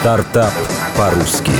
Стартап по-русски.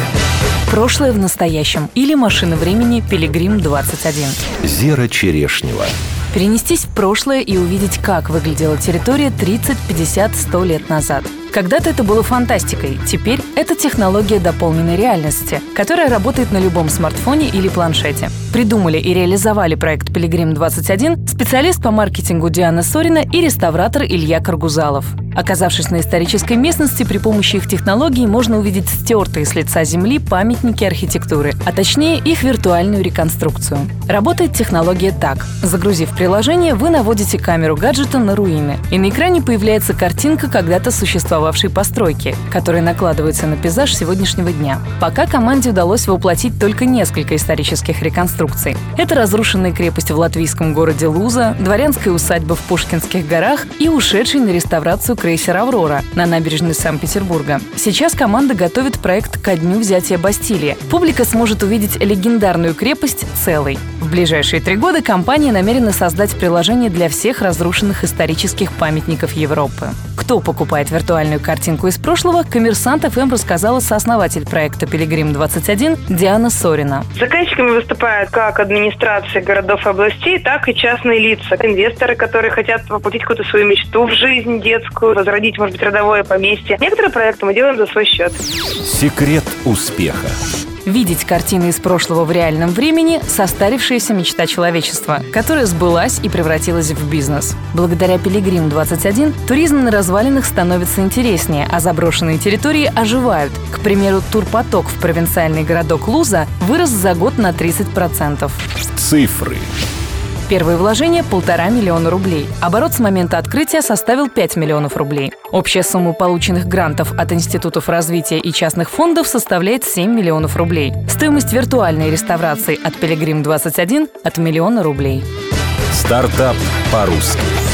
Прошлое в настоящем или машина времени Пилигрим 21. Зера Черешнева. Перенестись в прошлое и увидеть, как выглядела территория 30, 50, 100 лет назад. Когда-то это было фантастикой, теперь это технология дополненной реальности, которая работает на любом смартфоне или планшете. Придумали и реализовали проект «Пилигрим 21» специалист по маркетингу Диана Сорина и реставратор Илья Каргузалов. Оказавшись на исторической местности, при помощи их технологий можно увидеть стертые с лица земли памятники архитектуры, а точнее их виртуальную реконструкцию. Работает технология так. Загрузив приложение, вы наводите камеру гаджета на руины, и на экране появляется картинка когда-то существовавшей постройки, которая накладывается на пейзаж сегодняшнего дня. Пока команде удалось воплотить только несколько исторических реконструкций. Это разрушенная крепость в латвийском городе Луза, дворянская усадьба в Пушкинских горах и ушедший на реставрацию крейсер «Аврора» на набережной Санкт-Петербурга. Сейчас команда готовит проект ко дню взятия Бастилии. Публика сможет увидеть легендарную крепость целой. В ближайшие три года компания намерена создать приложение для всех разрушенных исторических памятников Европы. Кто покупает виртуальную картинку из прошлого, коммерсант ФМ рассказала сооснователь проекта «Пилигрим-21» Диана Сорина. Заказчиками выступают как администрации городов и областей, так и частные лица. Инвесторы, которые хотят воплотить какую-то свою мечту в жизнь детскую, возродить, может быть, родовое поместье. Некоторые проекты мы делаем за свой счет. Секрет успеха. Видеть картины из прошлого в реальном времени – состарившаяся мечта человечества, которая сбылась и превратилась в бизнес. Благодаря «Пилигрим-21» туризм на развалинах становится интереснее, а заброшенные территории оживают. К примеру, турпоток в провинциальный городок Луза вырос за год на 30%. Цифры. Первые вложения – полтора миллиона рублей. Оборот с момента открытия составил 5 миллионов рублей. Общая сумма полученных грантов от институтов развития и частных фондов составляет 7 миллионов рублей. Стоимость виртуальной реставрации от «Пилигрим-21» от миллиона рублей. Стартап по-русски.